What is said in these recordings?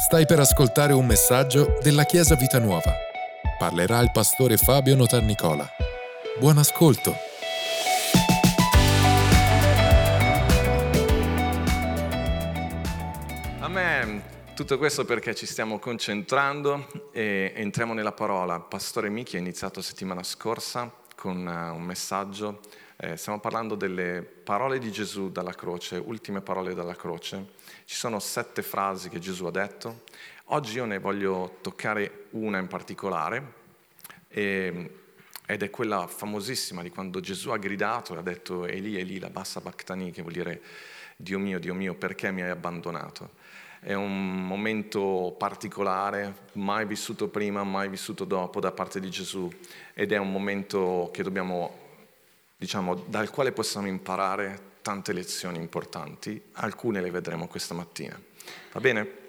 Stai per ascoltare un messaggio della Chiesa Vita Nuova. Parlerà il pastore Fabio Notarnicola. Buon ascolto. Amen. Tutto questo perché ci stiamo concentrando e entriamo nella parola. Pastore Michi ha iniziato settimana scorsa con eh, un messaggio. Eh, stiamo parlando delle parole di Gesù dalla croce, ultime parole dalla croce. Ci sono sette frasi che Gesù ha detto. Oggi io ne voglio toccare una in particolare, e, ed è quella famosissima di quando Gesù ha gridato e ha detto Eli, Eli, la bassa bactani, che vuol dire Dio mio, Dio mio, perché mi hai abbandonato? È un momento particolare, mai vissuto prima, mai vissuto dopo da parte di Gesù ed è un momento che dobbiamo, diciamo, dal quale possiamo imparare tante lezioni importanti, alcune le vedremo questa mattina. Va bene?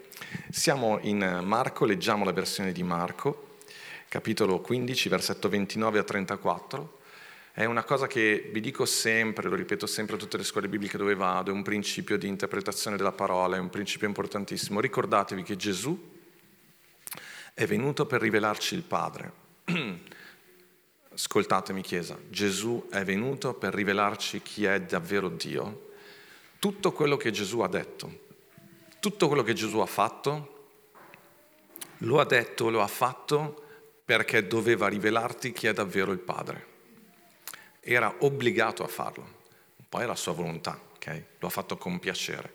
Siamo in Marco, leggiamo la versione di Marco, capitolo 15, versetto 29 a 34. È una cosa che vi dico sempre, lo ripeto sempre a tutte le scuole bibliche dove vado, è un principio di interpretazione della parola, è un principio importantissimo. Ricordatevi che Gesù è venuto per rivelarci il Padre. Ascoltatemi Chiesa, Gesù è venuto per rivelarci chi è davvero Dio. Tutto quello che Gesù ha detto, tutto quello che Gesù ha fatto, lo ha detto, lo ha fatto perché doveva rivelarti chi è davvero il Padre era obbligato a farlo, poi è la sua volontà, ok? Lo ha fatto con piacere.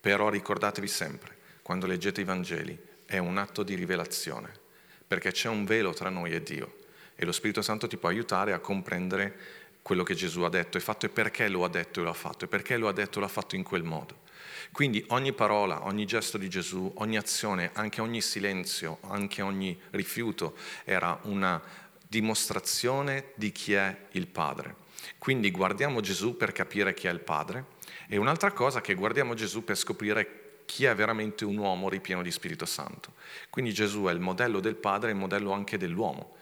Però ricordatevi sempre, quando leggete i Vangeli, è un atto di rivelazione, perché c'è un velo tra noi e Dio e lo Spirito Santo ti può aiutare a comprendere quello che Gesù ha detto e fatto e perché lo ha detto e lo ha fatto e perché lo ha detto e lo ha fatto in quel modo. Quindi ogni parola, ogni gesto di Gesù, ogni azione, anche ogni silenzio, anche ogni rifiuto era una dimostrazione di chi è il Padre. Quindi guardiamo Gesù per capire chi è il Padre e un'altra cosa che guardiamo Gesù per scoprire chi è veramente un uomo ripieno di Spirito Santo. Quindi Gesù è il modello del Padre e il modello anche dell'uomo.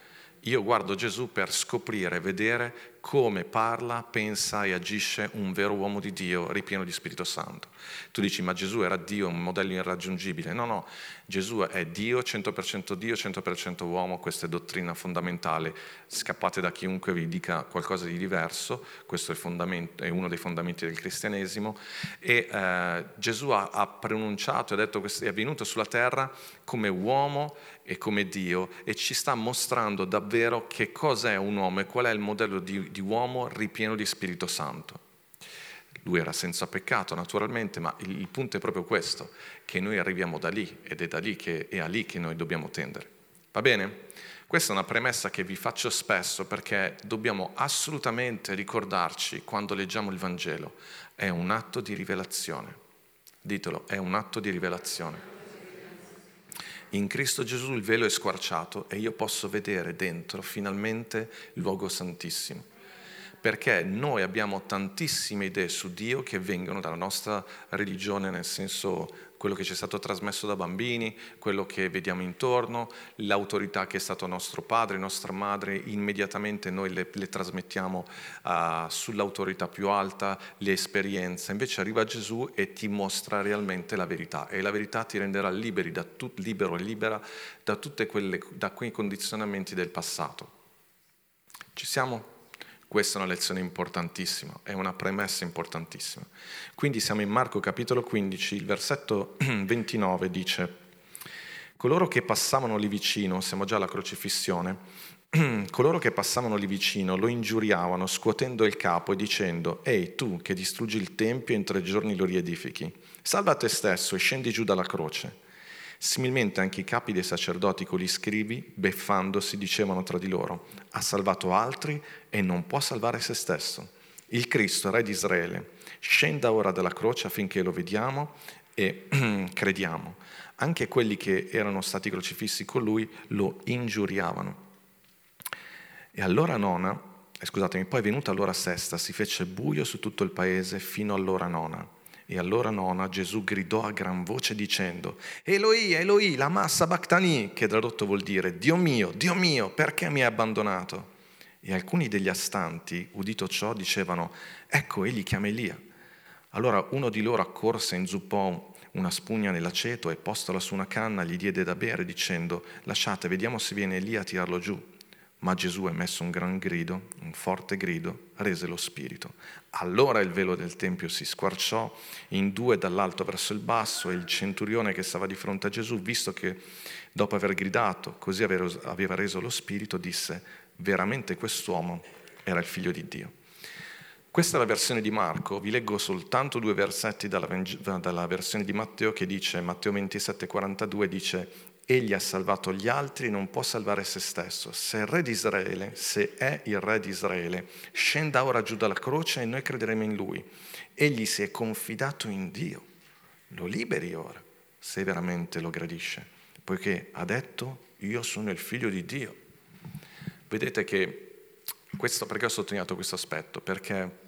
Io guardo Gesù per scoprire, vedere come parla, pensa e agisce un vero uomo di Dio ripieno di Spirito Santo. Tu dici, ma Gesù era Dio, un modello irraggiungibile. No, no, Gesù è Dio, 100% Dio, 100% uomo, questa è dottrina fondamentale. Scappate da chiunque vi dica qualcosa di diverso, questo è, è uno dei fondamenti del cristianesimo. E eh, Gesù ha, ha pronunciato ha detto è venuto sulla terra come uomo e come Dio e ci sta mostrando davvero che cosa è un uomo e qual è il modello di, di uomo ripieno di Spirito Santo. Lui era senza peccato naturalmente, ma il, il punto è proprio questo, che noi arriviamo da lì ed è da lì che è a lì che noi dobbiamo tendere. Va bene? Questa è una premessa che vi faccio spesso perché dobbiamo assolutamente ricordarci quando leggiamo il Vangelo. È un atto di rivelazione. Ditelo, è un atto di rivelazione. In Cristo Gesù il velo è squarciato e io posso vedere dentro finalmente il luogo santissimo perché noi abbiamo tantissime idee su Dio che vengono dalla nostra religione, nel senso quello che ci è stato trasmesso da bambini, quello che vediamo intorno, l'autorità che è stato nostro padre, nostra madre, immediatamente noi le, le trasmettiamo uh, sull'autorità più alta, le esperienze. Invece arriva Gesù e ti mostra realmente la verità e la verità ti renderà tut, libero e libera da tutti quei condizionamenti del passato. Ci siamo? Questa è una lezione importantissima, è una premessa importantissima. Quindi siamo in Marco capitolo 15, il versetto 29 dice, coloro che passavano lì vicino, siamo già alla crocifissione, coloro che passavano lì vicino lo ingiuriavano scuotendo il capo e dicendo, ehi tu che distruggi il Tempio e in tre giorni lo riedifichi, salva te stesso e scendi giù dalla croce. Similmente anche i capi dei sacerdoti con gli scrivi, beffandosi, dicevano tra di loro, ha salvato altri e non può salvare se stesso. Il Cristo, Re di Israele, scenda ora dalla croce affinché lo vediamo e crediamo. Anche quelli che erano stati crocifissi con lui lo ingiuriavano. E allora nona, eh, scusatemi, poi venuta l'ora sesta, si fece buio su tutto il paese fino all'ora nona. E allora nona Gesù gridò a gran voce dicendo, Eloi, Eloi, la massa bactani, che tradotto vuol dire, Dio mio, Dio mio, perché mi hai abbandonato? E alcuni degli astanti, udito ciò, dicevano, ecco, egli chiama Elia. Allora uno di loro accorse e inzuppò una spugna nell'aceto e postola su una canna gli diede da bere dicendo lasciate, vediamo se viene lì a tirarlo giù. Ma Gesù, emesso un gran grido, un forte grido, rese lo spirito. Allora il velo del Tempio si squarciò in due dall'alto verso il basso e il centurione che stava di fronte a Gesù, visto che dopo aver gridato così aveva reso lo spirito, disse veramente quest'uomo era il figlio di Dio. Questa è la versione di Marco, vi leggo soltanto due versetti dalla, dalla versione di Matteo che dice, Matteo 27, 42 dice, Egli ha salvato gli altri, non può salvare se stesso. Se il re di Israele, se è il re di Israele, scenda ora giù dalla croce e noi crederemo in lui. Egli si è confidato in Dio. Lo liberi ora, se veramente lo gradisce, poiché ha detto io sono il figlio di Dio. Vedete che questo, perché ho sottolineato questo aspetto? Perché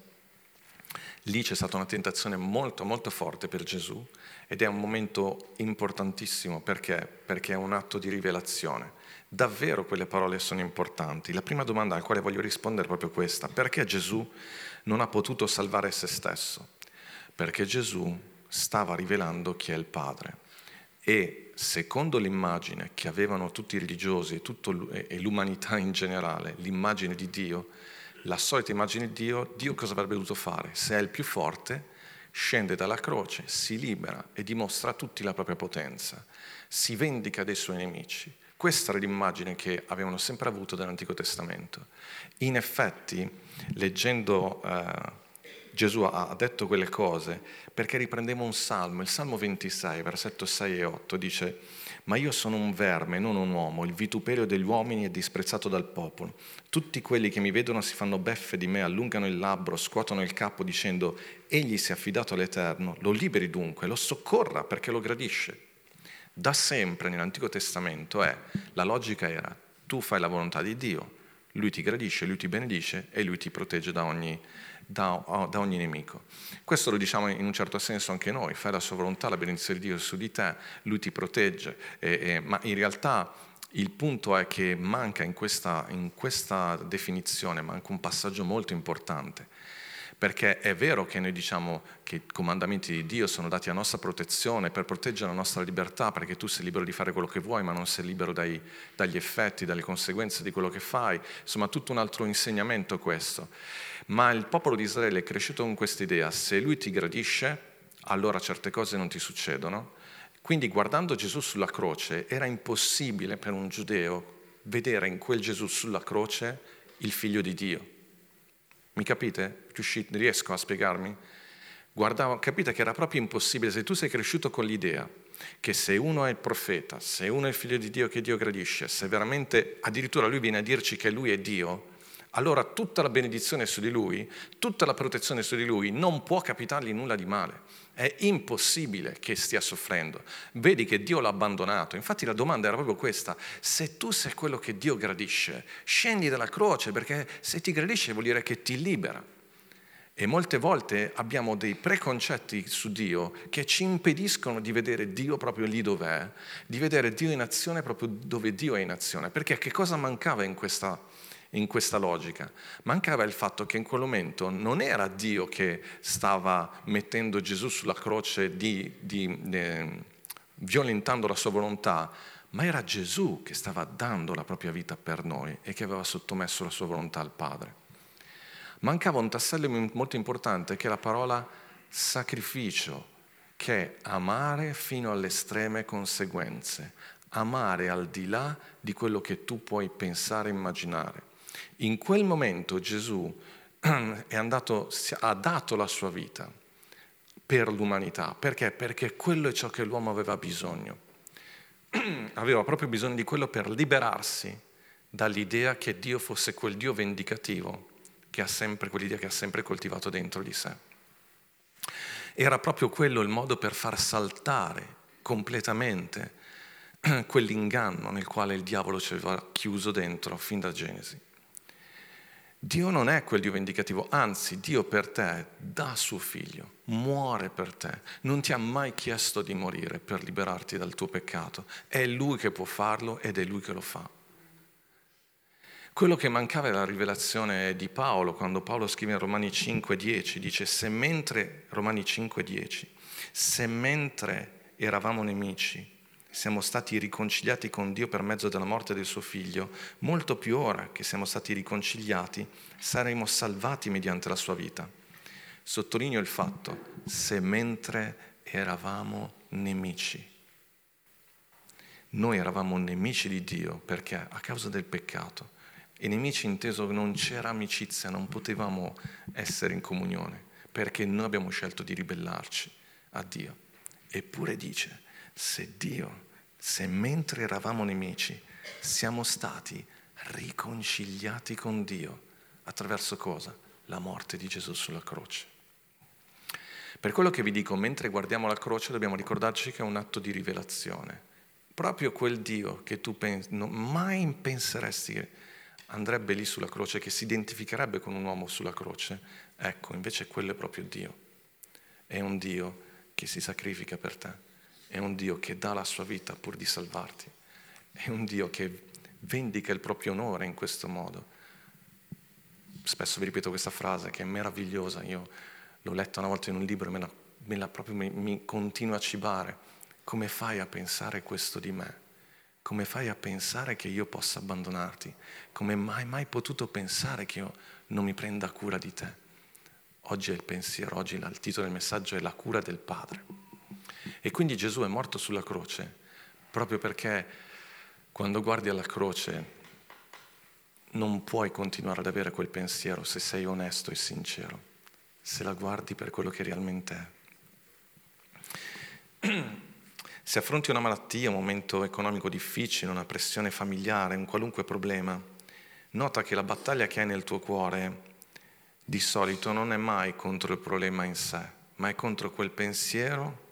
lì c'è stata una tentazione molto molto forte per Gesù ed è un momento importantissimo perché? Perché è un atto di rivelazione. Davvero quelle parole sono importanti. La prima domanda alla quale voglio rispondere è proprio questa. Perché Gesù non ha potuto salvare se stesso? Perché Gesù stava rivelando chi è il Padre. E secondo l'immagine che avevano tutti i religiosi tutto, e l'umanità in generale, l'immagine di Dio, la solita immagine di Dio, Dio cosa avrebbe dovuto fare? Se è il più forte, scende dalla croce, si libera e dimostra a tutti la propria potenza, si vendica dei suoi nemici. Questa era l'immagine che avevano sempre avuto dall'Antico Testamento. In effetti, leggendo eh, Gesù ha detto quelle cose perché riprendeva un salmo, il Salmo 26, versetto 6 e 8, dice ma io sono un verme, non un uomo, il vituperio degli uomini è disprezzato dal popolo. Tutti quelli che mi vedono si fanno beffe di me, allungano il labbro, scuotono il capo dicendo egli si è affidato all'Eterno, lo liberi dunque, lo soccorra perché lo gradisce. Da sempre nell'Antico Testamento è, la logica era tu fai la volontà di Dio, lui ti gradisce, lui ti benedice e lui ti protegge da ogni da, da, ogni nemico. Questo lo diciamo in un certo senso anche noi, fai la sua volontà, la benedizione di Dio su di te, lui ti protegge, e, e, ma in realtà il punto è che manca in questa, in questa definizione, manca un passaggio molto importante perché è vero che noi diciamo che i comandamenti di Dio sono dati a nostra protezione per proteggere la nostra libertà, perché tu sei libero di fare quello che vuoi, ma non sei libero dai, dagli effetti, dalle conseguenze di quello che fai. Insomma, tutto un altro insegnamento questo. Ma il popolo di Israele è cresciuto con questa idea, se lui ti gradisce, allora certe cose non ti succedono. Quindi guardando Gesù sulla croce era impossibile per un giudeo vedere in quel Gesù sulla croce il figlio di Dio. Mi capite? Riuscite, riesco a spiegarmi? Guardavo, capite che era proprio impossibile, se tu sei cresciuto con l'idea che se uno è il profeta, se uno è il figlio di Dio che Dio gradisce, se veramente addirittura lui viene a dirci che lui è Dio, allora tutta la benedizione su di lui, tutta la protezione su di lui, non può capitargli nulla di male. È impossibile che stia soffrendo. Vedi che Dio l'ha abbandonato. Infatti la domanda era proprio questa. Se tu sei quello che Dio gradisce, scendi dalla croce perché se ti gradisce vuol dire che ti libera. E molte volte abbiamo dei preconcetti su Dio che ci impediscono di vedere Dio proprio lì dov'è, di vedere Dio in azione proprio dove Dio è in azione. Perché che cosa mancava in questa in questa logica. Mancava il fatto che in quel momento non era Dio che stava mettendo Gesù sulla croce di, di, eh, violentando la sua volontà, ma era Gesù che stava dando la propria vita per noi e che aveva sottomesso la sua volontà al Padre. Mancava un tassello molto importante che è la parola sacrificio, che è amare fino alle estreme conseguenze, amare al di là di quello che tu puoi pensare e immaginare. In quel momento Gesù andato, ha dato la sua vita per l'umanità. Perché? Perché quello è ciò che l'uomo aveva bisogno. aveva proprio bisogno di quello per liberarsi dall'idea che Dio fosse quel Dio vendicativo, che ha sempre, quell'idea che ha sempre coltivato dentro di sé. Era proprio quello il modo per far saltare completamente quell'inganno nel quale il diavolo ci aveva chiuso dentro fin da Genesi. Dio non è quel Dio vendicativo, anzi Dio per te dà suo figlio, muore per te, non ti ha mai chiesto di morire per liberarti dal tuo peccato, è Lui che può farlo ed è Lui che lo fa. Quello che mancava è la rivelazione di Paolo, quando Paolo scrive in Romani 5:10, dice se mentre, Romani 5:10, se mentre eravamo nemici, siamo stati riconciliati con Dio per mezzo della morte del suo figlio, molto più ora che siamo stati riconciliati, saremo salvati mediante la sua vita. Sottolineo il fatto, se mentre eravamo nemici. Noi eravamo nemici di Dio perché a causa del peccato. E nemici inteso che non c'era amicizia, non potevamo essere in comunione, perché noi abbiamo scelto di ribellarci a Dio. Eppure dice, se Dio, se mentre eravamo nemici, siamo stati riconciliati con Dio, attraverso cosa? La morte di Gesù sulla croce. Per quello che vi dico, mentre guardiamo la croce dobbiamo ricordarci che è un atto di rivelazione. Proprio quel Dio che tu pensi, no, mai penseresti che andrebbe lì sulla croce, che si identificherebbe con un uomo sulla croce, ecco, invece quello è proprio Dio. È un Dio che si sacrifica per te, è un Dio che dà la sua vita pur di salvarti, è un Dio che vendica il proprio onore in questo modo. Spesso vi ripeto questa frase che è meravigliosa, io l'ho letta una volta in un libro e me la, me la proprio mi, mi continua a cibare. Come fai a pensare questo di me? Come fai a pensare che io possa abbandonarti? Come mai mai potuto pensare che io non mi prenda cura di te? Oggi è il pensiero, oggi il titolo del messaggio è la cura del Padre. E quindi Gesù è morto sulla croce proprio perché quando guardi alla croce non puoi continuare ad avere quel pensiero se sei onesto e sincero, se la guardi per quello che realmente è. Se affronti una malattia, un momento economico difficile, una pressione familiare, un qualunque problema, nota che la battaglia che hai nel tuo cuore di solito non è mai contro il problema in sé, ma è contro quel pensiero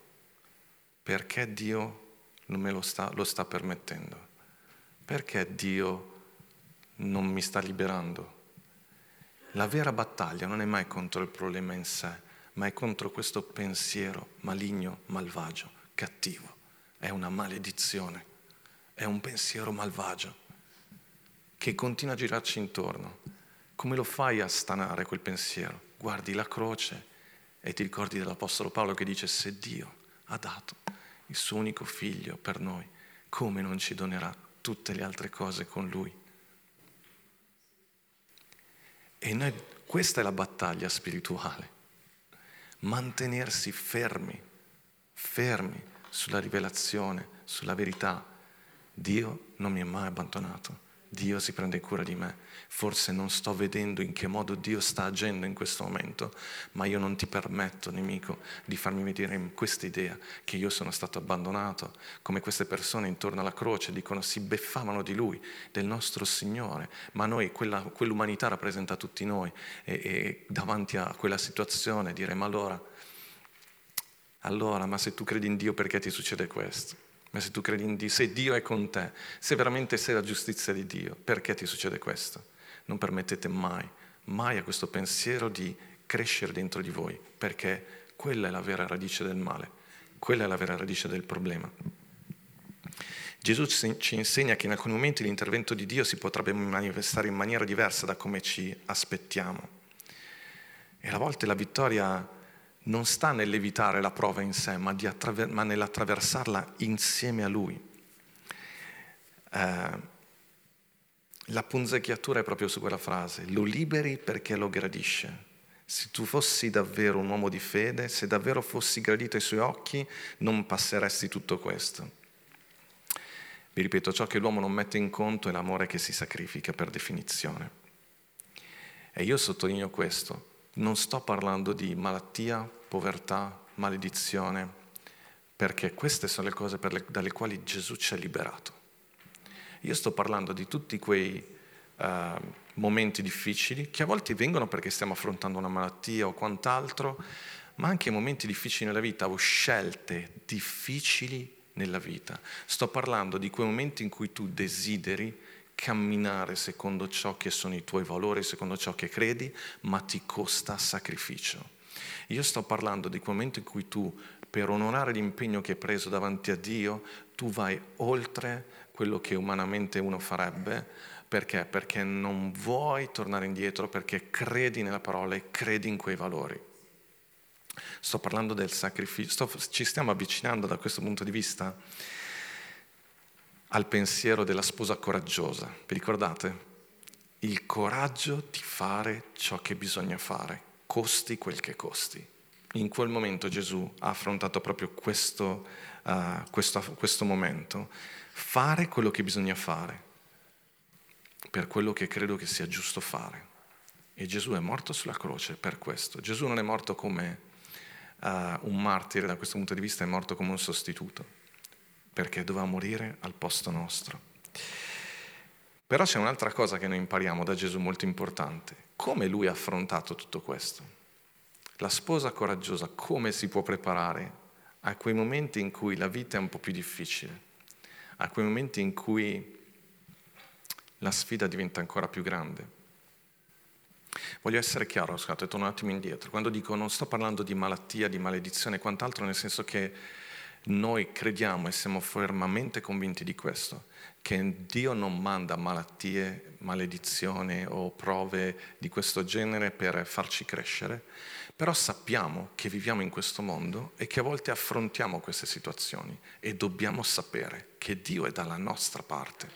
perché Dio non me lo sta, lo sta permettendo, perché Dio non mi sta liberando. La vera battaglia non è mai contro il problema in sé, ma è contro questo pensiero maligno, malvagio, cattivo è una maledizione, è un pensiero malvagio che continua a girarci intorno. Come lo fai a stanare quel pensiero? Guardi la croce e ti ricordi dell'Apostolo Paolo che dice se Dio ha dato il suo unico figlio per noi, come non ci donerà tutte le altre cose con lui? E noi, questa è la battaglia spirituale, mantenersi fermi, fermi sulla rivelazione, sulla verità. Dio non mi ha mai abbandonato, Dio si prende cura di me. Forse non sto vedendo in che modo Dio sta agendo in questo momento, ma io non ti permetto, nemico, di farmi vedere in questa idea che io sono stato abbandonato, come queste persone intorno alla croce dicono si beffavano di Lui, del nostro Signore, ma noi, quella, quell'umanità rappresenta tutti noi e, e davanti a quella situazione dire ma allora allora, ma se tu credi in Dio perché ti succede questo? Ma se tu credi in Dio, se Dio è con te, se veramente sei la giustizia di Dio, perché ti succede questo? Non permettete mai, mai a questo pensiero di crescere dentro di voi, perché quella è la vera radice del male, quella è la vera radice del problema. Gesù ci insegna che in alcuni momenti l'intervento di Dio si potrebbe manifestare in maniera diversa da come ci aspettiamo. E a volte la vittoria non sta nell'evitare la prova in sé, ma, attraver- ma nell'attraversarla insieme a Lui. Eh, la punzecchiatura è proprio su quella frase, lo liberi perché lo gradisce. Se tu fossi davvero un uomo di fede, se davvero fossi gradito ai suoi occhi, non passeresti tutto questo. Vi ripeto, ciò che l'uomo non mette in conto è l'amore che si sacrifica per definizione. E io sottolineo questo, non sto parlando di malattia, povertà, maledizione, perché queste sono le cose le, dalle quali Gesù ci ha liberato. Io sto parlando di tutti quei uh, momenti difficili che a volte vengono perché stiamo affrontando una malattia o quant'altro, ma anche momenti difficili nella vita o scelte difficili nella vita. Sto parlando di quei momenti in cui tu desideri camminare secondo ciò che sono i tuoi valori, secondo ciò che credi, ma ti costa sacrificio. Io sto parlando di quel momento in cui tu, per onorare l'impegno che hai preso davanti a Dio, tu vai oltre quello che umanamente uno farebbe. Perché? Perché non vuoi tornare indietro, perché credi nella parola e credi in quei valori. Sto parlando del sacrificio, sto, ci stiamo avvicinando da questo punto di vista al pensiero della sposa coraggiosa. Vi ricordate? Il coraggio di fare ciò che bisogna fare, costi quel che costi. In quel momento Gesù ha affrontato proprio questo, uh, questo, questo momento, fare quello che bisogna fare, per quello che credo che sia giusto fare. E Gesù è morto sulla croce per questo. Gesù non è morto come uh, un martire da questo punto di vista, è morto come un sostituto, perché doveva morire al posto nostro. Però c'è un'altra cosa che noi impariamo da Gesù molto importante. Come lui ha affrontato tutto questo? La sposa coraggiosa come si può preparare a quei momenti in cui la vita è un po' più difficile, a quei momenti in cui la sfida diventa ancora più grande? Voglio essere chiaro, scusate, torno un attimo indietro. Quando dico non sto parlando di malattia, di maledizione e quant'altro, nel senso che noi crediamo e siamo fermamente convinti di questo, che Dio non manda malattie, maledizione o prove di questo genere per farci crescere, però sappiamo che viviamo in questo mondo e che a volte affrontiamo queste situazioni e dobbiamo sapere che Dio è dalla nostra parte.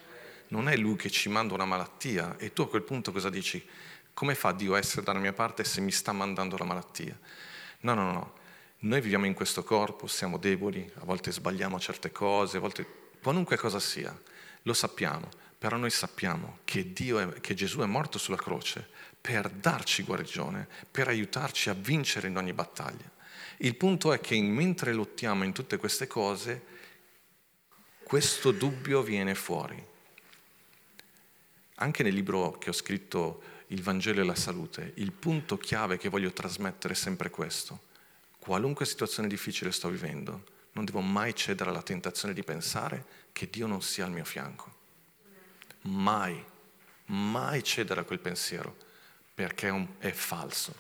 Non è Lui che ci manda una malattia e tu a quel punto cosa dici? Come fa Dio a essere dalla mia parte se mi sta mandando la malattia? No, no, no. Noi viviamo in questo corpo, siamo deboli, a volte sbagliamo certe cose, a volte qualunque cosa sia, lo sappiamo, però noi sappiamo che, è, che Gesù è morto sulla croce per darci guarigione, per aiutarci a vincere in ogni battaglia. Il punto è che mentre lottiamo in tutte queste cose, questo dubbio viene fuori. Anche nel libro che ho scritto il Vangelo e la salute, il punto chiave che voglio trasmettere è sempre questo. Qualunque situazione difficile sto vivendo, non devo mai cedere alla tentazione di pensare che Dio non sia al mio fianco. Mai, mai cedere a quel pensiero, perché è, un, è falso.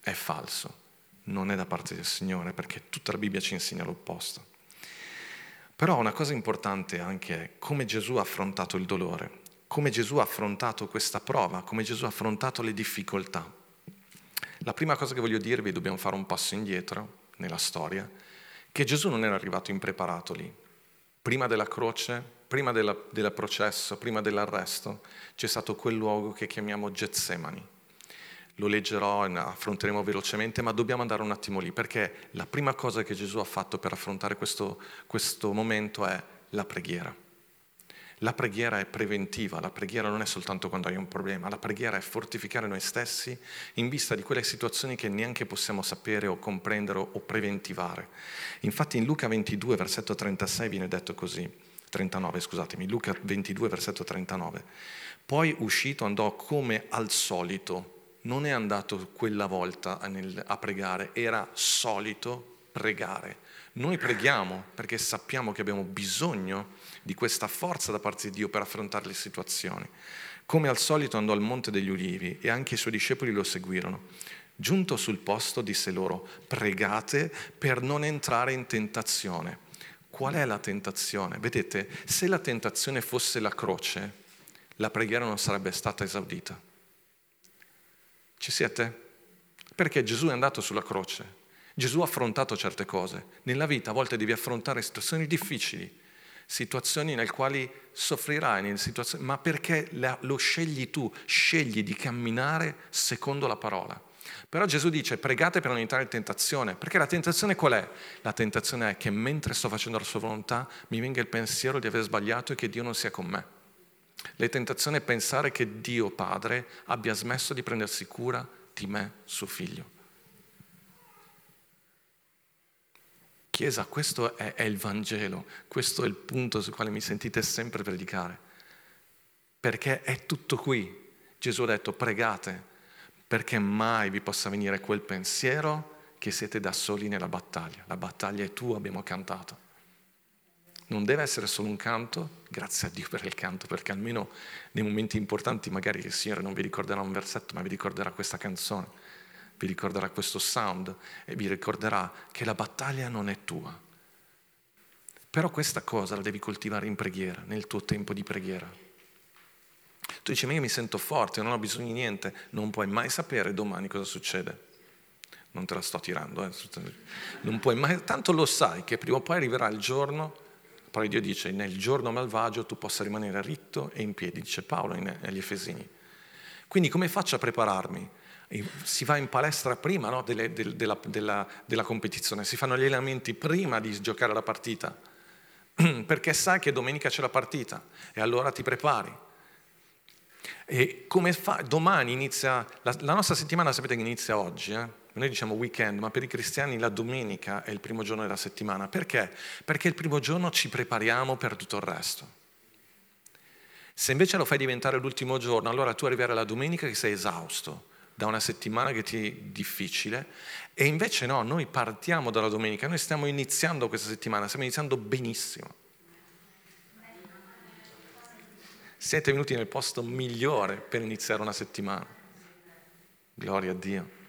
È falso. Non è da parte del Signore, perché tutta la Bibbia ci insegna l'opposto. Però una cosa importante anche è come Gesù ha affrontato il dolore come Gesù ha affrontato questa prova, come Gesù ha affrontato le difficoltà. La prima cosa che voglio dirvi, dobbiamo fare un passo indietro nella storia, che Gesù non era arrivato impreparato lì. Prima della croce, prima della, del processo, prima dell'arresto, c'è stato quel luogo che chiamiamo Getsemani. Lo leggerò, affronteremo velocemente, ma dobbiamo andare un attimo lì, perché la prima cosa che Gesù ha fatto per affrontare questo, questo momento è la preghiera. La preghiera è preventiva, la preghiera non è soltanto quando hai un problema, la preghiera è fortificare noi stessi in vista di quelle situazioni che neanche possiamo sapere o comprendere o preventivare. Infatti in Luca 22, versetto 36 viene detto così, 39 scusatemi, Luca 22, versetto 39. Poi uscito andò come al solito, non è andato quella volta a pregare, era solito pregare. Noi preghiamo perché sappiamo che abbiamo bisogno di questa forza da parte di Dio per affrontare le situazioni. Come al solito andò al Monte degli Ulivi e anche i suoi discepoli lo seguirono. Giunto sul posto disse loro, pregate per non entrare in tentazione. Qual è la tentazione? Vedete, se la tentazione fosse la croce, la preghiera non sarebbe stata esaudita. Ci siete? Perché Gesù è andato sulla croce. Gesù ha affrontato certe cose. Nella vita a volte devi affrontare situazioni difficili situazioni nelle quali soffrirai, ma perché lo scegli tu, scegli di camminare secondo la parola. Però Gesù dice pregate per non entrare in tentazione, perché la tentazione qual è? La tentazione è che mentre sto facendo la sua volontà mi venga il pensiero di aver sbagliato e che Dio non sia con me. La tentazione è pensare che Dio Padre abbia smesso di prendersi cura di me, suo figlio. Chiesa, questo è, è il Vangelo, questo è il punto sul quale mi sentite sempre predicare, perché è tutto qui. Gesù ha detto pregate perché mai vi possa venire quel pensiero che siete da soli nella battaglia. La battaglia è tua, abbiamo cantato. Non deve essere solo un canto, grazie a Dio per il canto, perché almeno nei momenti importanti magari il Signore non vi ricorderà un versetto, ma vi ricorderà questa canzone vi ricorderà questo sound e vi ricorderà che la battaglia non è tua. Però questa cosa la devi coltivare in preghiera, nel tuo tempo di preghiera. Tu dici, ma io mi sento forte, non ho bisogno di niente, non puoi mai sapere domani cosa succede. non te la sto tirando, eh. non puoi, ma tanto lo sai che prima o poi arriverà il giorno, poi Dio dice nel giorno malvagio tu possa rimanere ritto e in piedi, dice Paolo agli Efesini. Quindi come faccio a prepararmi? Si va in palestra prima no, delle, del, della, della, della competizione, si fanno gli allenamenti prima di giocare la partita, perché sai che domenica c'è la partita e allora ti prepari. E come fa? Domani inizia, la, la nostra settimana sapete che inizia oggi, eh? noi diciamo weekend, ma per i cristiani la domenica è il primo giorno della settimana. Perché? Perché il primo giorno ci prepariamo per tutto il resto. Se invece lo fai diventare l'ultimo giorno, allora tu arriverai alla domenica che sei esausto da una settimana che ti è difficile e invece no, noi partiamo dalla domenica, noi stiamo iniziando questa settimana, stiamo iniziando benissimo. Siete venuti nel posto migliore per iniziare una settimana. Gloria a Dio.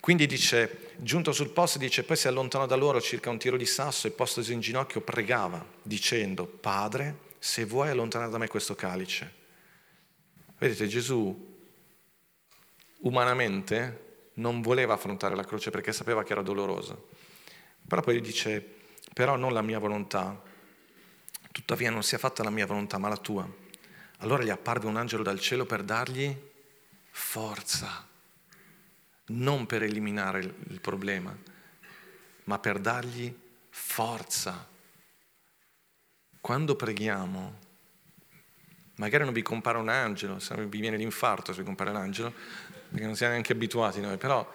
Quindi dice, giunto sul posto, dice, poi si allontanò da loro circa un tiro di sasso e postosi in ginocchio pregava, dicendo, Padre, se vuoi allontanare da me questo calice. Vedete, Gesù umanamente non voleva affrontare la croce perché sapeva che era dolorosa. Però poi dice, però non la mia volontà, tuttavia non sia fatta la mia volontà ma la tua. Allora gli apparve un angelo dal cielo per dargli forza, non per eliminare il problema, ma per dargli forza. Quando preghiamo, magari non vi compare un angelo, se vi viene l'infarto se vi compare un angelo, perché non siamo neanche abituati noi, però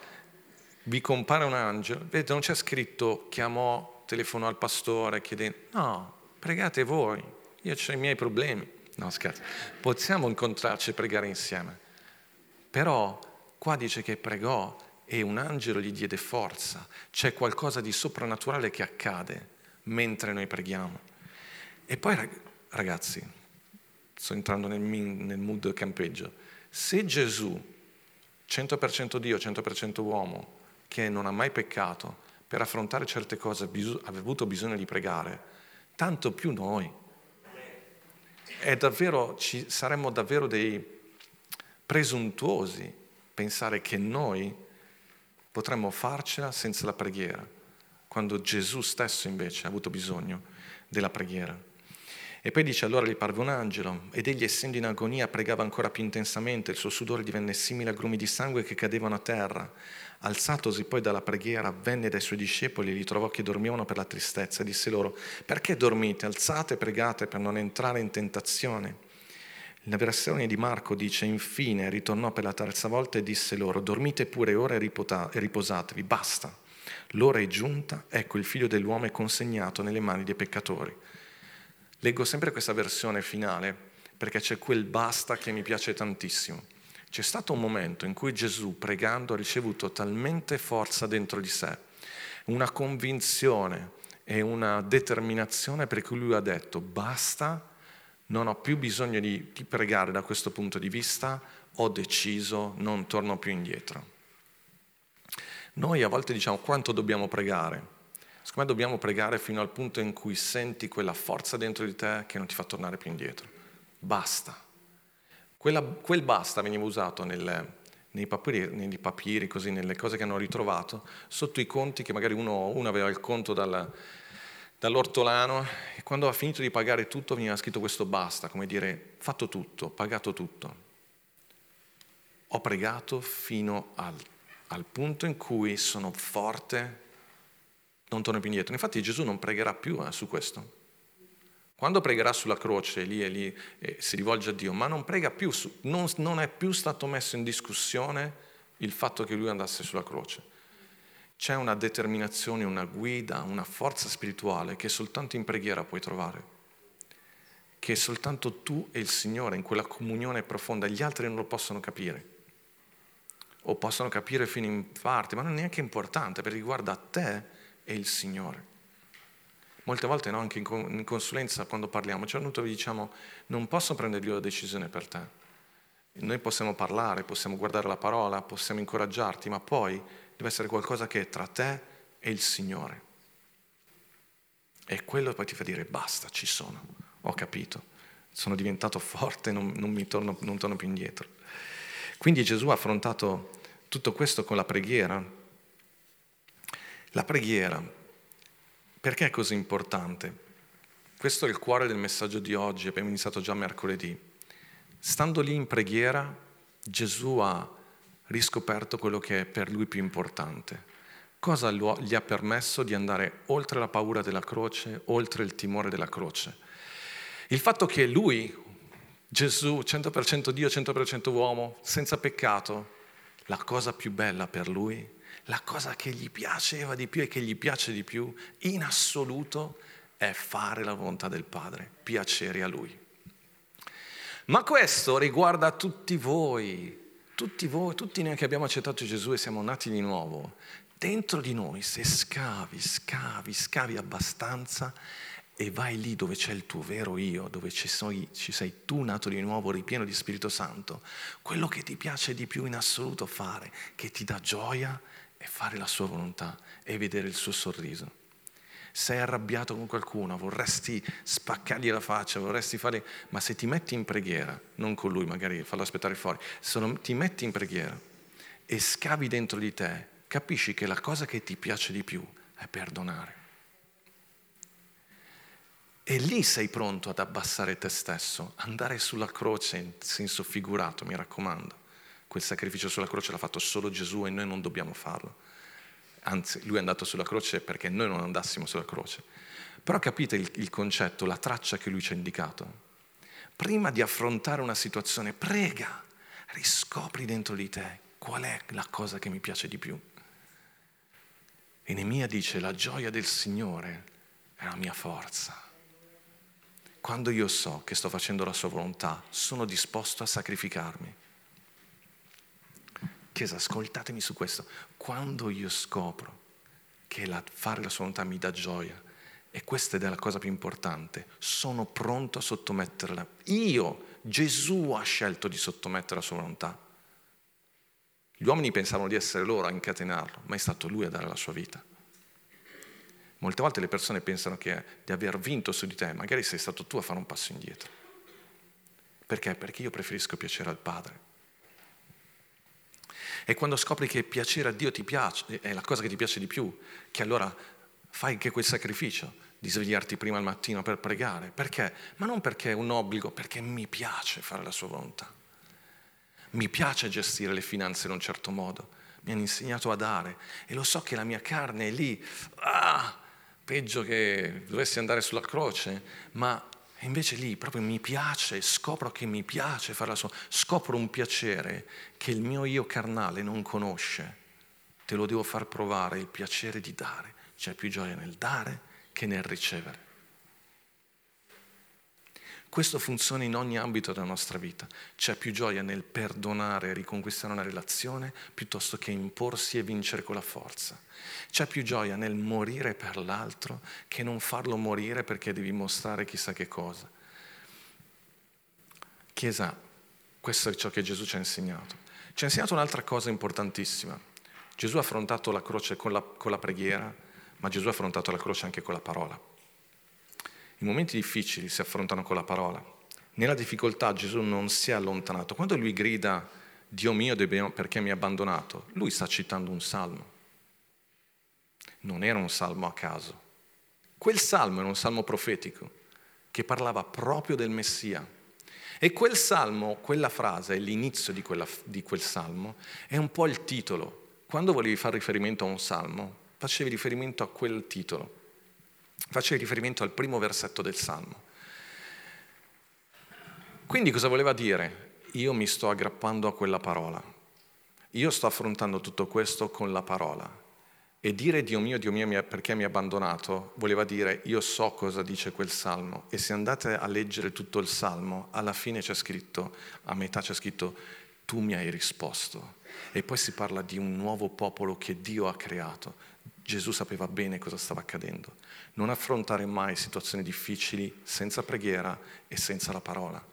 vi compare un angelo, vedete non c'è scritto chiamò, telefonò al pastore chiedendo, no, pregate voi, io ho i miei problemi. No, scherzo, possiamo incontrarci e pregare insieme. Però qua dice che pregò e un angelo gli diede forza. C'è qualcosa di soprannaturale che accade mentre noi preghiamo. E poi, ragazzi, sto entrando nel mood campeggio, se Gesù, 100% Dio, 100% uomo, che non ha mai peccato, per affrontare certe cose ha avuto bisogno di pregare, tanto più noi. È davvero, ci, saremmo davvero dei presuntuosi pensare che noi potremmo farcela senza la preghiera, quando Gesù stesso invece ha avuto bisogno della preghiera. E poi dice allora gli parve un angelo ed egli essendo in agonia pregava ancora più intensamente, il suo sudore divenne simile a grumi di sangue che cadevano a terra. Alzatosi poi dalla preghiera, venne dai suoi discepoli e li trovò che dormivano per la tristezza e disse loro, perché dormite? Alzate e pregate per non entrare in tentazione. La versione di Marco dice, infine ritornò per la terza volta e disse loro, dormite pure ora e riposatevi, basta. L'ora è giunta, ecco il figlio dell'uomo è consegnato nelle mani dei peccatori. Leggo sempre questa versione finale perché c'è quel basta che mi piace tantissimo. C'è stato un momento in cui Gesù, pregando, ha ricevuto talmente forza dentro di sé, una convinzione e una determinazione per cui lui ha detto basta, non ho più bisogno di, pregare da questo punto di vista, ho deciso, non torno più indietro. Noi a volte diciamo quanto dobbiamo pregare, Secondo me dobbiamo pregare fino al punto in cui senti quella forza dentro di te che non ti fa tornare più indietro. Basta. Quella, quel basta veniva usato nel, nei, papiri, nei papiri, così, nelle cose che hanno ritrovato, sotto i conti che magari uno, uno aveva il conto dal, dall'ortolano e quando ha finito di pagare tutto veniva scritto questo basta, come dire fatto tutto, pagato tutto. Ho pregato fino al, al punto in cui sono forte non torna più indietro. Infatti Gesù non pregherà più eh, su questo. Quando pregherà sulla croce, lì e lì, eh, si rivolge a Dio, ma non prega più, su, non, non è più stato messo in discussione il fatto che lui andasse sulla croce. C'è una determinazione, una guida, una forza spirituale che soltanto in preghiera puoi trovare, che soltanto tu e il Signore in quella comunione profonda, gli altri non lo possono capire, o possono capire fino in parte, ma non è neanche importante perché riguarda te è il Signore. Molte volte no, anche in consulenza quando parliamo, a un certo vi diciamo non posso prendere io la decisione per te. Noi possiamo parlare, possiamo guardare la parola, possiamo incoraggiarti, ma poi deve essere qualcosa che è tra te e il Signore. E quello poi ti fa dire basta, ci sono, ho capito, sono diventato forte, non, non, torno, non torno più indietro. Quindi Gesù ha affrontato Tutto questo con la preghiera. La preghiera, perché è così importante? Questo è il cuore del messaggio di oggi, abbiamo iniziato già mercoledì. Stando lì in preghiera, Gesù ha riscoperto quello che è per lui più importante. Cosa gli ha permesso di andare oltre la paura della croce, oltre il timore della croce? Il fatto che lui, Gesù, 100% Dio, 100% uomo, senza peccato, la cosa più bella per lui, la cosa che gli piaceva di più e che gli piace di più, in assoluto, è fare la volontà del Padre, piacere a lui. Ma questo riguarda tutti voi, tutti voi, tutti noi che abbiamo accettato Gesù e siamo nati di nuovo. Dentro di noi, se scavi, scavi, scavi abbastanza e vai lì dove c'è il tuo vero io, dove ci sei, ci sei, tu nato di nuovo, ripieno di Spirito Santo, quello che ti piace di più in assoluto fare, che ti dà gioia, è fare la sua volontà e vedere il suo sorriso sei arrabbiato con qualcuno, vorresti spaccargli la faccia, vorresti fare... Ma se ti metti in preghiera, non con lui, magari fallo aspettare fuori, se non ti metti in preghiera e scavi dentro di te, capisci che la cosa che ti piace di più è perdonare. E lì sei pronto ad abbassare te stesso, andare sulla croce in senso figurato, mi raccomando. Quel sacrificio sulla croce l'ha fatto solo Gesù e noi non dobbiamo farlo anzi lui è andato sulla croce perché noi non andassimo sulla croce. Però capite il, il concetto, la traccia che lui ci ha indicato? Prima di affrontare una situazione, prega, riscopri dentro di te qual è la cosa che mi piace di più. E Nemia dice, la gioia del Signore è la mia forza. Quando io so che sto facendo la sua volontà, sono disposto a sacrificarmi. Chiesa, ascoltatemi su questo. Quando io scopro che la, fare la sua volontà mi dà gioia, e questa è la cosa più importante, sono pronto a sottometterla. Io, Gesù ha scelto di sottomettere la sua volontà. Gli uomini pensavano di essere loro a incatenarlo, ma è stato lui a dare la sua vita. Molte volte le persone pensano che, di aver vinto su di te, magari sei stato tu a fare un passo indietro. Perché? Perché io preferisco piacere al Padre. E quando scopri che piacere a Dio ti piace, è la cosa che ti piace di più, che allora fai anche quel sacrificio di svegliarti prima al mattino per pregare. Perché? Ma non perché è un obbligo, perché mi piace fare la sua volontà. Mi piace gestire le finanze in un certo modo. Mi hanno insegnato a dare e lo so che la mia carne è lì, ah, peggio che dovessi andare sulla croce, ma e invece lì proprio mi piace, scopro che mi piace fare la sua, scopro un piacere che il mio io carnale non conosce. Te lo devo far provare, il piacere di dare. C'è più gioia nel dare che nel ricevere. Questo funziona in ogni ambito della nostra vita. C'è più gioia nel perdonare e riconquistare una relazione piuttosto che imporsi e vincere con la forza. C'è più gioia nel morire per l'altro che non farlo morire perché devi mostrare chissà che cosa. Chiesa, questo è ciò che Gesù ci ha insegnato. Ci ha insegnato un'altra cosa importantissima. Gesù ha affrontato la croce con la, con la preghiera, ma Gesù ha affrontato la croce anche con la parola. I momenti difficili si affrontano con la parola. Nella difficoltà Gesù non si è allontanato. Quando lui grida, Dio mio, perché mi hai abbandonato? Lui sta citando un salmo. Non era un salmo a caso. Quel salmo era un salmo profetico che parlava proprio del Messia. E quel salmo, quella frase, l'inizio di, quella, di quel salmo, è un po' il titolo. Quando volevi fare riferimento a un salmo, facevi riferimento a quel titolo faceva riferimento al primo versetto del Salmo. Quindi cosa voleva dire? Io mi sto aggrappando a quella parola. Io sto affrontando tutto questo con la parola. E dire Dio mio, Dio mio, perché mi ha abbandonato, voleva dire io so cosa dice quel salmo. E se andate a leggere tutto il salmo, alla fine c'è scritto, a metà c'è scritto, tu mi hai risposto. E poi si parla di un nuovo popolo che Dio ha creato. Gesù sapeva bene cosa stava accadendo. Non affrontare mai situazioni difficili senza preghiera e senza la parola.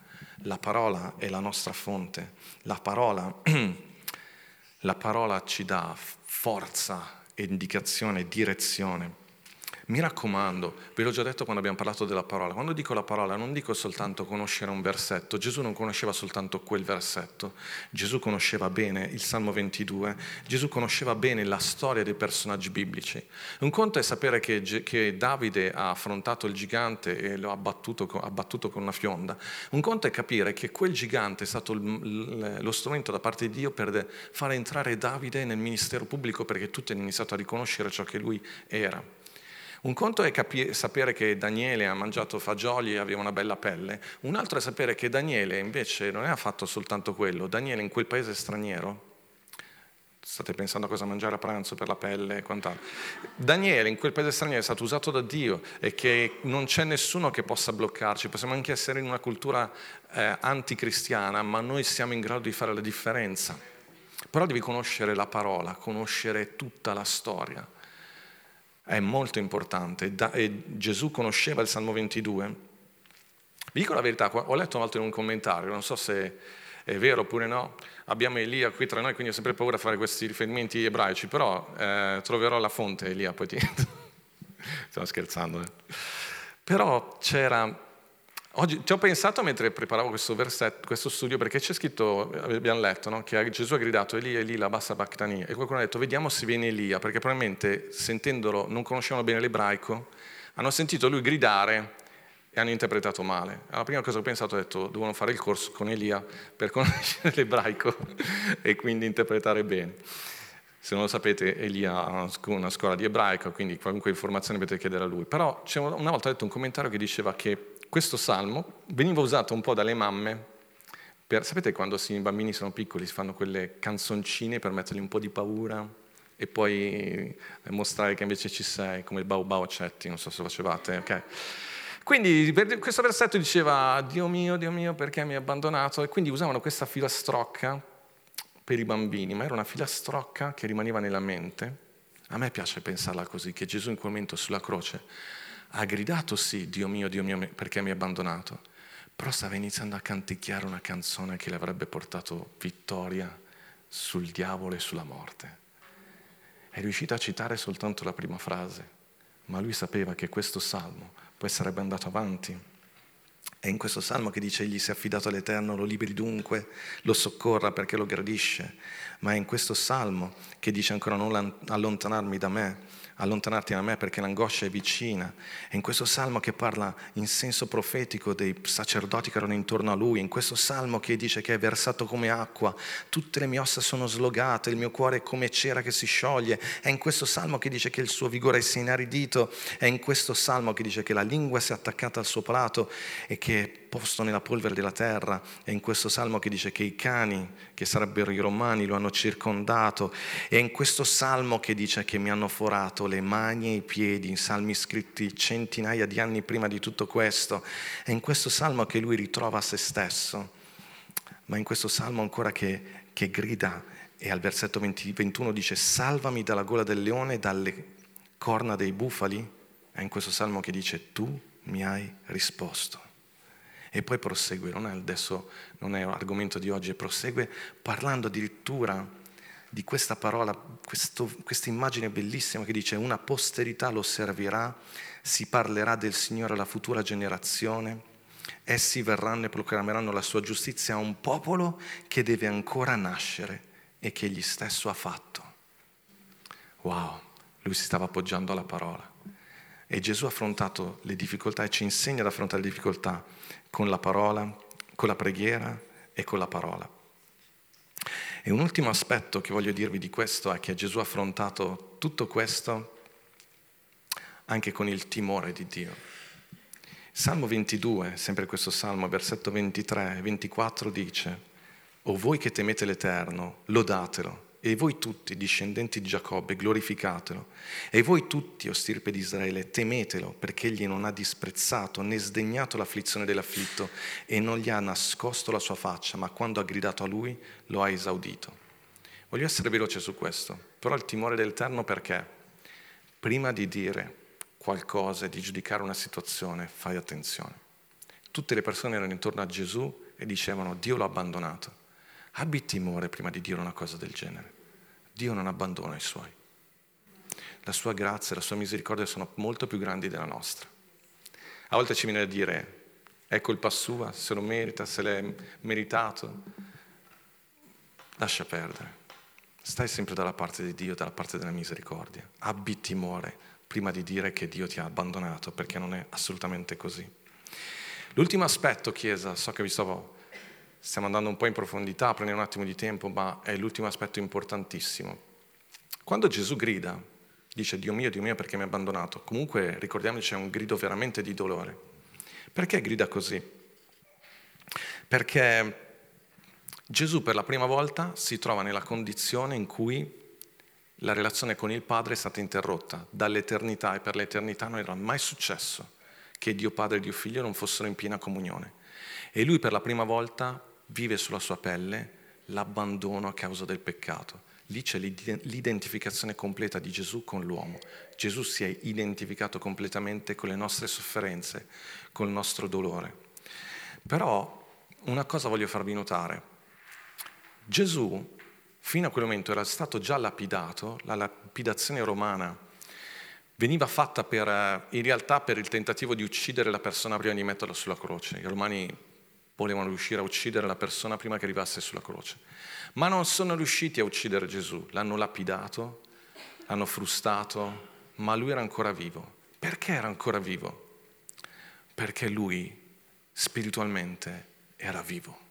La parola è la nostra fonte. La parola, la parola ci dà forza, indicazione, direzione. Mi raccomando, ve l'ho già detto quando abbiamo parlato della parola, quando dico la parola non dico soltanto conoscere un versetto, Gesù non conosceva soltanto quel versetto, Gesù conosceva bene il Salmo 22, Gesù conosceva bene la storia dei personaggi biblici. Un conto è sapere che, che Davide ha affrontato il gigante e lo ha abbattuto, abbattuto, con una fionda, un conto è capire che quel gigante è stato lo strumento da parte di Dio per fare entrare Davide nel ministero pubblico perché tutti hanno iniziato a riconoscere ciò che lui era. Un conto è capire, sapere che Daniele ha mangiato fagioli e aveva una bella pelle, un altro è sapere che Daniele invece non ha fatto soltanto quello, Daniele in quel paese straniero, state pensando a cosa mangiare a pranzo per la pelle e quant'altro, Daniele in quel paese straniero è stato usato da Dio e che non c'è nessuno che possa bloccarci, possiamo anche essere in una cultura eh, anticristiana, ma noi siamo in grado di fare la differenza. Però devi conoscere la parola, conoscere tutta la storia è molto importante. Da, Gesù conosceva il Salmo 22. Vi dico la verità, ho letto una volta in un commentario, non so se è vero oppure no, abbiamo Elia qui tra noi, quindi ho sempre paura di fare questi riferimenti ebraici, però eh, troverò la fonte Elia, poi ti... Stiamo scherzando. Eh. Però c'era Oggi ci ho pensato mentre preparavo questo, versetto, questo studio perché c'è scritto, abbiamo letto, no? che Gesù ha gridato Elia, Elia, bassa Bactani e qualcuno ha detto vediamo se viene Elia perché probabilmente sentendolo non conoscevano bene l'ebraico, hanno sentito lui gridare e hanno interpretato male. La prima cosa che ho pensato ho detto devono fare il corso con Elia per conoscere l'ebraico e quindi interpretare bene. Se non lo sapete, Elia ha una scuola di ebraico, quindi qualunque informazione potete chiedere a lui. Però una volta ho letto un commentario che diceva che questo salmo veniva usato un po' dalle mamme per, sapete quando i bambini sono piccoli si fanno quelle canzoncine per mettergli un po' di paura e poi mostrare che invece ci sei, come il Bau Bau Cetti, non so se lo facevate, ok? Quindi questo versetto diceva Dio mio, Dio mio, perché mi hai abbandonato? E quindi usavano questa filastrocca per i bambini, ma era una filastrocca che rimaneva nella mente. A me piace pensarla così, che Gesù in quel momento sulla croce ha gridato sì, Dio mio, Dio mio, perché mi ha abbandonato, però stava iniziando a canticchiare una canzone che le avrebbe portato vittoria sul diavolo e sulla morte. È riuscito a citare soltanto la prima frase, ma lui sapeva che questo salmo poi sarebbe andato avanti. È in questo salmo che dice egli si è affidato all'Eterno, lo liberi dunque, lo soccorra perché lo gradisce, ma è in questo salmo che dice ancora non allontanarmi da me, allontanarti da me perché l'angoscia è vicina. È in questo salmo che parla in senso profetico dei sacerdoti che erano intorno a lui, in questo salmo che dice che è versato come acqua, tutte le mie ossa sono slogate, il mio cuore è come cera che si scioglie. È in questo salmo che dice che il suo vigore si è inaridito, è in questo salmo che dice che la lingua si è attaccata al suo palato e che è posto nella polvere della terra. È in questo salmo che dice che i cani, che sarebbero i romani, lo hanno circondato. È in questo salmo che dice che mi hanno forato le mani e i piedi, salmi scritti centinaia di anni prima di tutto questo. È in questo salmo che lui ritrova se stesso, ma in questo salmo ancora che, che grida e al versetto 20, 21 dice salvami dalla gola del leone e dalle corna dei bufali. È in questo salmo che dice tu mi hai risposto. E poi prosegue, non è adesso non è argomento di oggi, prosegue parlando addirittura di questa parola, questo, questa immagine bellissima che dice una posterità lo servirà, si parlerà del Signore alla futura generazione, essi verranno e proclameranno la sua giustizia a un popolo che deve ancora nascere e che egli stesso ha fatto. Wow, lui si stava appoggiando alla parola. E Gesù ha affrontato le difficoltà e ci insegna ad affrontare le difficoltà con la parola, con la preghiera e con la parola. E un ultimo aspetto che voglio dirvi di questo è che Gesù ha affrontato tutto questo anche con il timore di Dio. Salmo 22, sempre questo salmo, versetto 23 e 24 dice, O voi che temete l'Eterno, lodatelo e voi tutti, discendenti di Giacobbe, glorificatelo. E voi tutti, o stirpe di Israele, temetelo, perché egli non ha disprezzato né sdegnato l'afflizione dell'afflitto e non gli ha nascosto la sua faccia, ma quando ha gridato a lui lo ha esaudito. Voglio essere veloce su questo, però il timore dell'Eterno perché? Prima di dire qualcosa e di giudicare una situazione, fai attenzione. Tutte le persone erano intorno a Gesù e dicevano Dio l'ha abbandonato. Abbi timore prima di dire una cosa del genere. Dio non abbandona i suoi. la sua grazia e la sua misericordia sono molto più grandi della nostra. A volte ci viene da dire, è colpa sua, se lo merita, se l'è meritato. Lascia perdere. Stai sempre dalla parte di Dio, dalla parte della misericordia. Abbi timore prima di dire che Dio ti ha abbandonato, perché non è assolutamente così. L'ultimo aspetto, Chiesa, so che vi stavo, stiamo andando un po' in profondità, prendere un attimo di tempo, ma è l'ultimo aspetto importantissimo. Quando Gesù grida, dice Dio mio, Dio mio perché mi ha abbandonato, comunque ricordiamoci è un grido veramente di dolore. Perché grida così? Perché Gesù per la prima volta si trova nella condizione in cui la relazione con il Padre è stata interrotta dall'eternità e per l'eternità non era mai successo che Dio Padre e Dio Figlio non fossero in piena comunione. E lui per la prima volta vive sulla sua pelle l'abbandono a causa del peccato. Lì c'è l'identificazione completa di Gesù con l'uomo. Gesù si è identificato completamente con le nostre sofferenze, col nostro dolore. Però una cosa voglio farvi notare. Gesù fino a quel momento era stato già lapidato, la lapidazione romana veniva fatta per, eh, in realtà per il tentativo di uccidere la persona prima di metterla sulla croce. I romani volevano riuscire a uccidere la persona prima che arrivasse sulla croce. Ma non sono riusciti a uccidere Gesù, l'hanno lapidato, l'hanno frustato, ma lui era ancora vivo. Perché era ancora vivo? Perché lui spiritualmente era vivo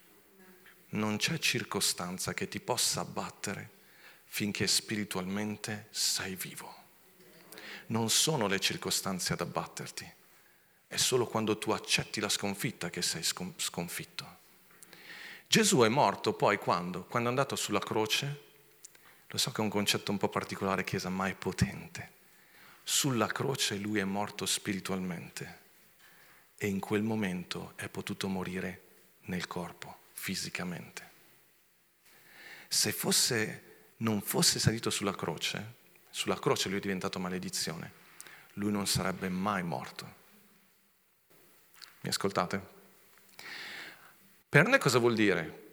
non c'è circostanza che ti possa abbattere finché spiritualmente sei vivo. Non sono le circostanze ad abbatterti, è solo quando tu accetti la sconfitta che sei sconfitto. Gesù è morto poi quando? Quando è andato sulla croce, lo so che è un concetto un po' particolare, Chiesa, ma è potente. Sulla croce lui è morto spiritualmente e in quel momento è potuto morire nel corpo fisicamente. Se fosse, non fosse salito sulla croce, sulla croce lui è diventato maledizione, lui non sarebbe mai morto. Mi ascoltate? Per noi cosa vuol dire?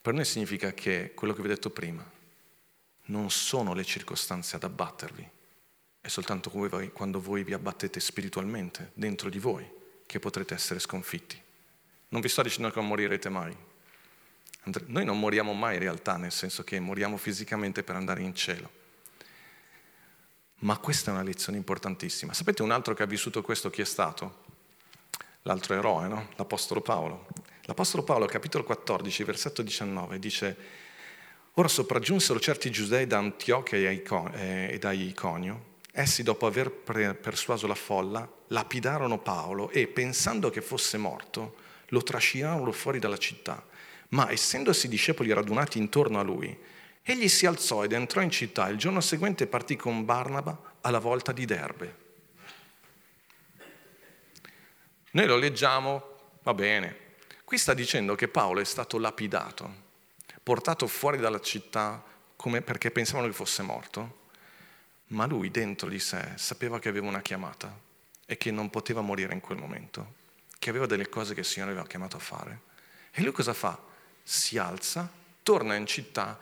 Per noi significa che quello che vi ho detto prima, non sono le circostanze ad abbattervi, è soltanto quando voi vi abbattete spiritualmente dentro di voi che potrete essere sconfitti. Non vi sto dicendo che non morirete mai. Noi non moriamo mai in realtà, nel senso che moriamo fisicamente per andare in cielo. Ma questa è una lezione importantissima. Sapete un altro che ha vissuto questo chi è stato? L'altro eroe, no? L'Apostolo Paolo. L'Apostolo Paolo, capitolo 14, versetto 19, dice Ora sopraggiunsero certi giudei da Antiochia e da Iconio. Essi, dopo aver persuaso la folla, lapidarono Paolo e, pensando che fosse morto, lo trascinarono fuori dalla città. Ma essendosi discepoli radunati intorno a lui, egli si alzò ed entrò in città. Il giorno seguente partì con Barnaba alla volta di Derbe. Noi lo leggiamo, va bene. Qui sta dicendo che Paolo è stato lapidato, portato fuori dalla città perché pensavano che fosse morto, ma lui dentro di sé sapeva che aveva una chiamata e che non poteva morire in quel momento che aveva delle cose che il Signore aveva chiamato a fare. E lui cosa fa? Si alza, torna in città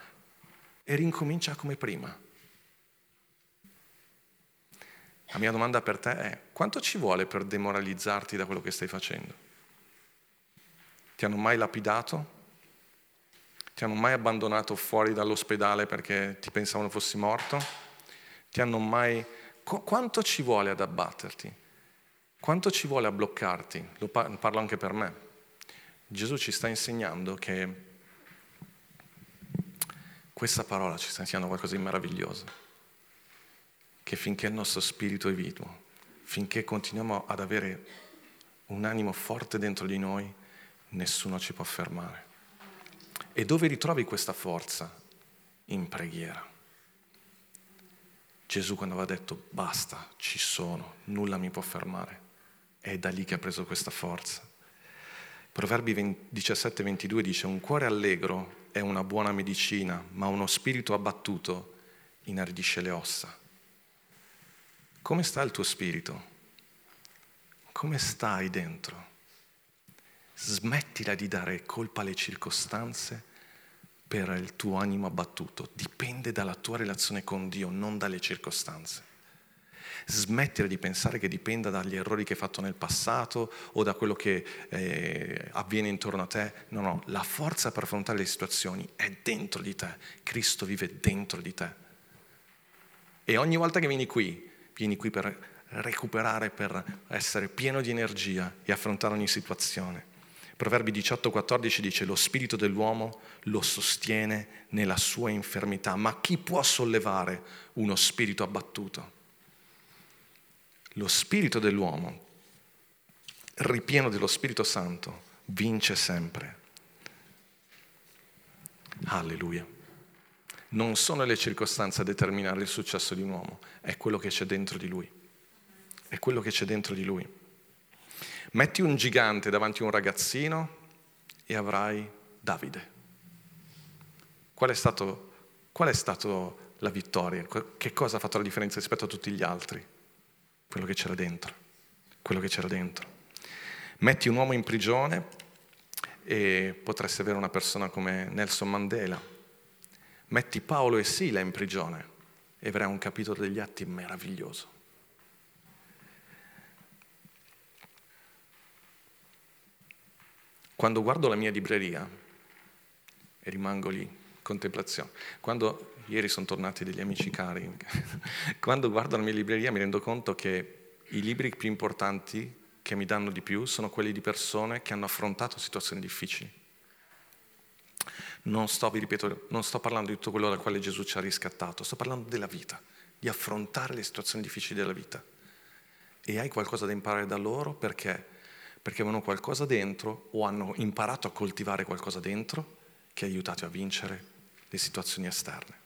e rincomincia come prima. La mia domanda per te è, quanto ci vuole per demoralizzarti da quello che stai facendo? Ti hanno mai lapidato? Ti hanno mai abbandonato fuori dall'ospedale perché ti pensavano fossi morto? Ti hanno mai... Qu- quanto ci vuole ad abbatterti? Quanto ci vuole a bloccarti? Lo parlo anche per me. Gesù ci sta insegnando che questa parola ci sta insegnando qualcosa di meraviglioso, che finché il nostro spirito è vivo, finché continuiamo ad avere un animo forte dentro di noi, nessuno ci può fermare. E dove ritrovi questa forza? In preghiera. Gesù quando aveva detto basta, ci sono, nulla mi può fermare è da lì che ha preso questa forza. Proverbi 17-22 dice un cuore allegro è una buona medicina, ma uno spirito abbattuto inaridisce le ossa. Come sta il tuo spirito? Come stai dentro? Smettila di dare colpa alle circostanze per il tuo animo abbattuto, dipende dalla tua relazione con Dio, non dalle circostanze. Smettere di pensare che dipenda dagli errori che hai fatto nel passato o da quello che eh, avviene intorno a te. No, no, la forza per affrontare le situazioni è dentro di te. Cristo vive dentro di te. E ogni volta che vieni qui, vieni qui per recuperare, per essere pieno di energia e affrontare ogni situazione. Proverbi 18:14 dice lo spirito dell'uomo lo sostiene nella sua infermità, ma chi può sollevare uno spirito abbattuto? Lo spirito dell'uomo, ripieno dello Spirito Santo, vince sempre. Alleluia. Non sono le circostanze a determinare il successo di un uomo, è quello che c'è dentro di lui è quello che c'è dentro di lui. Metti un gigante davanti a un ragazzino e avrai Davide. Qual è stato, qual è stato la vittoria? Che cosa ha fatto la differenza rispetto a tutti gli altri? Quello che c'era dentro. Quello che c'era dentro. Metti un uomo in prigione e potresti avere una persona come Nelson Mandela. Metti Paolo e Sila in prigione e avrai un capitolo degli atti meraviglioso. Quando guardo la mia libreria e rimango lì, contemplazione, quando ieri sono tornati degli amici cari, quando guardo la mia libreria mi rendo conto che i libri più importanti che mi danno di più sono quelli di persone che hanno affrontato situazioni difficili. Non sto, vi ripeto, non sto parlando di tutto quello dal quale Gesù ci ha riscattato, sto parlando della vita, di affrontare le situazioni difficili della vita. E hai qualcosa da imparare da loro perché perché avevano qualcosa dentro o hanno imparato a coltivare qualcosa dentro che ha aiutato a vincere le situazioni esterne.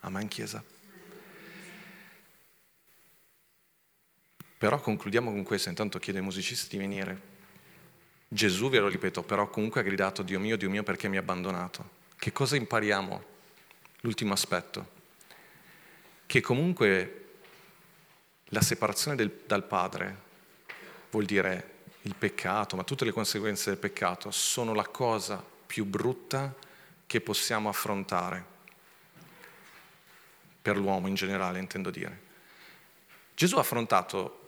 Amen Chiesa? Però concludiamo con questo, intanto chiedo ai musicisti di venire. Gesù, ve lo ripeto, però comunque ha gridato Dio mio, Dio mio perché mi ha abbandonato. Che cosa impariamo? L'ultimo aspetto. Che comunque la separazione del, dal Padre vuol dire il peccato, ma tutte le conseguenze del peccato sono la cosa più brutta che possiamo affrontare, per l'uomo in generale intendo dire. Gesù ha affrontato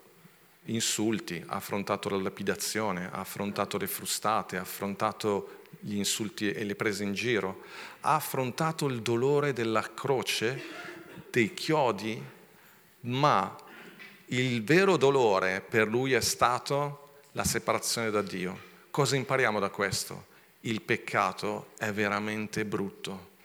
insulti, ha affrontato la lapidazione, ha affrontato le frustate, ha affrontato gli insulti e le prese in giro, ha affrontato il dolore della croce, dei chiodi, ma il vero dolore per lui è stato la separazione da Dio. Cosa impariamo da questo? Il peccato è veramente brutto.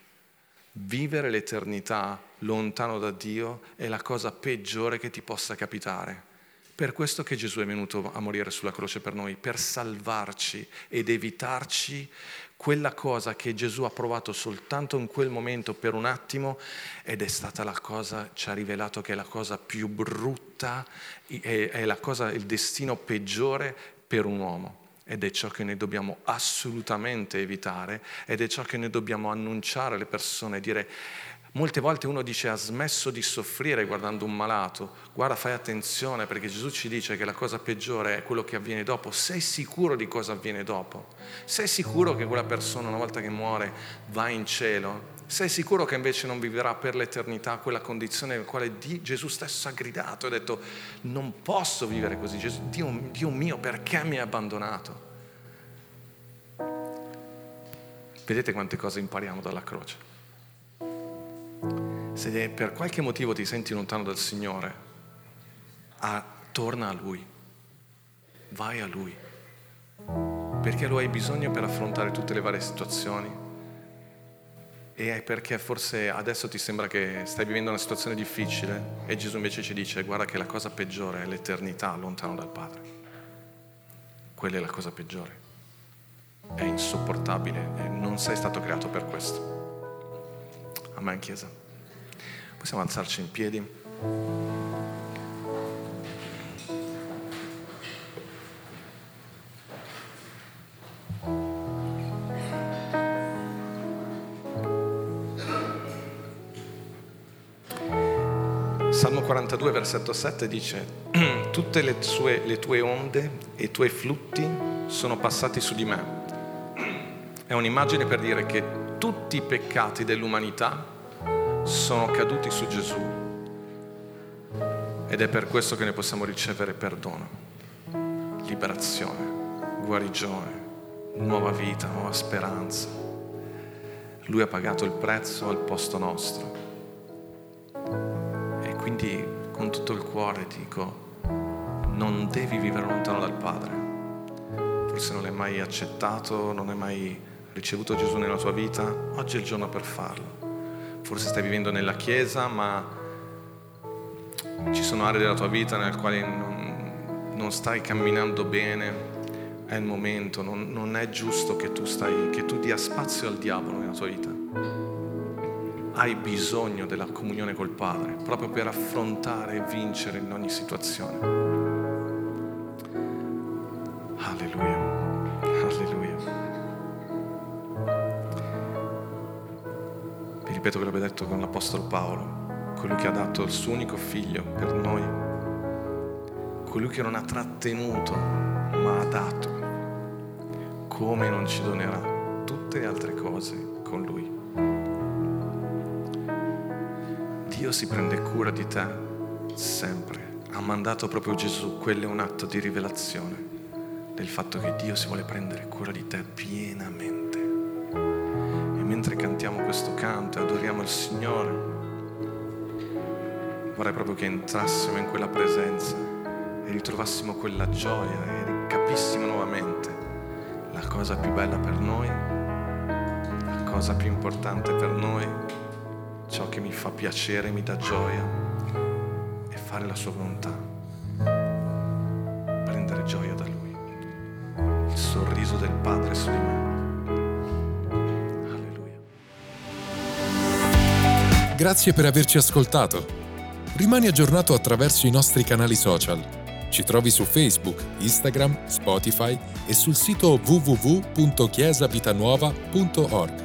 Vivere l'eternità lontano da Dio è la cosa peggiore che ti possa capitare. Per questo che Gesù è venuto a morire sulla croce per noi, per salvarci ed evitarci quella cosa che Gesù ha provato soltanto in quel momento per un attimo ed è stata la cosa, ci ha rivelato che è la cosa più brutta, è, la cosa, il destino peggiore per un uomo. Ed è ciò che noi dobbiamo assolutamente evitare ed è ciò che noi dobbiamo annunciare alle persone, dire Molte volte uno dice ha smesso di soffrire guardando un malato, guarda fai attenzione perché Gesù ci dice che la cosa peggiore è quello che avviene dopo, sei sicuro di cosa avviene dopo? Sei sicuro che quella persona una volta che muore va in cielo? Sei sicuro che invece non vivrà per l'eternità quella condizione nella quale Gesù stesso ha gridato e ha detto non posso vivere così, Gesù, Dio, Dio mio perché mi hai abbandonato? Vedete quante cose impariamo dalla croce. Se per qualche motivo ti senti lontano dal Signore, ah, torna a Lui, vai a Lui, perché lo hai bisogno per affrontare tutte le varie situazioni e è perché forse adesso ti sembra che stai vivendo una situazione difficile e Gesù invece ci dice guarda che la cosa peggiore è l'eternità lontano dal Padre. Quella è la cosa peggiore. È insopportabile non sei stato creato per questo. Amen, Chiesa. Possiamo alzarci in piedi? Salmo 42, versetto 7 dice, tutte le, sue, le tue onde e i tuoi flutti sono passati su di me. È un'immagine per dire che tutti i peccati dell'umanità sono caduti su Gesù ed è per questo che ne possiamo ricevere perdono, liberazione, guarigione, nuova vita, nuova speranza. Lui ha pagato il prezzo al posto nostro. E quindi con tutto il cuore dico, non devi vivere lontano dal Padre. Forse non l'hai mai accettato, non hai mai ricevuto Gesù nella tua vita, oggi è il giorno per farlo. Forse stai vivendo nella Chiesa, ma ci sono aree della tua vita nelle quali non, non stai camminando bene, è il momento, non, non è giusto che tu, stai, che tu dia spazio al diavolo nella tua vita. Hai bisogno della comunione col Padre, proprio per affrontare e vincere in ogni situazione. Ripeto quello che ho detto con l'Apostolo Paolo. Colui che ha dato il suo unico figlio per noi, colui che non ha trattenuto ma ha dato, come non ci donerà tutte le altre cose con lui. Dio si prende cura di te sempre, ha mandato proprio Gesù, quello è un atto di rivelazione del fatto che Dio si vuole prendere cura di te pienamente. Mentre cantiamo questo canto e adoriamo il Signore, vorrei proprio che entrassimo in quella presenza e ritrovassimo quella gioia e capissimo nuovamente la cosa più bella per noi, la cosa più importante per noi, ciò che mi fa piacere, mi dà gioia e fare la sua volontà, Grazie per averci ascoltato. Rimani aggiornato attraverso i nostri canali social. Ci trovi su Facebook, Instagram, Spotify e sul sito www.chiesavitanuova.org.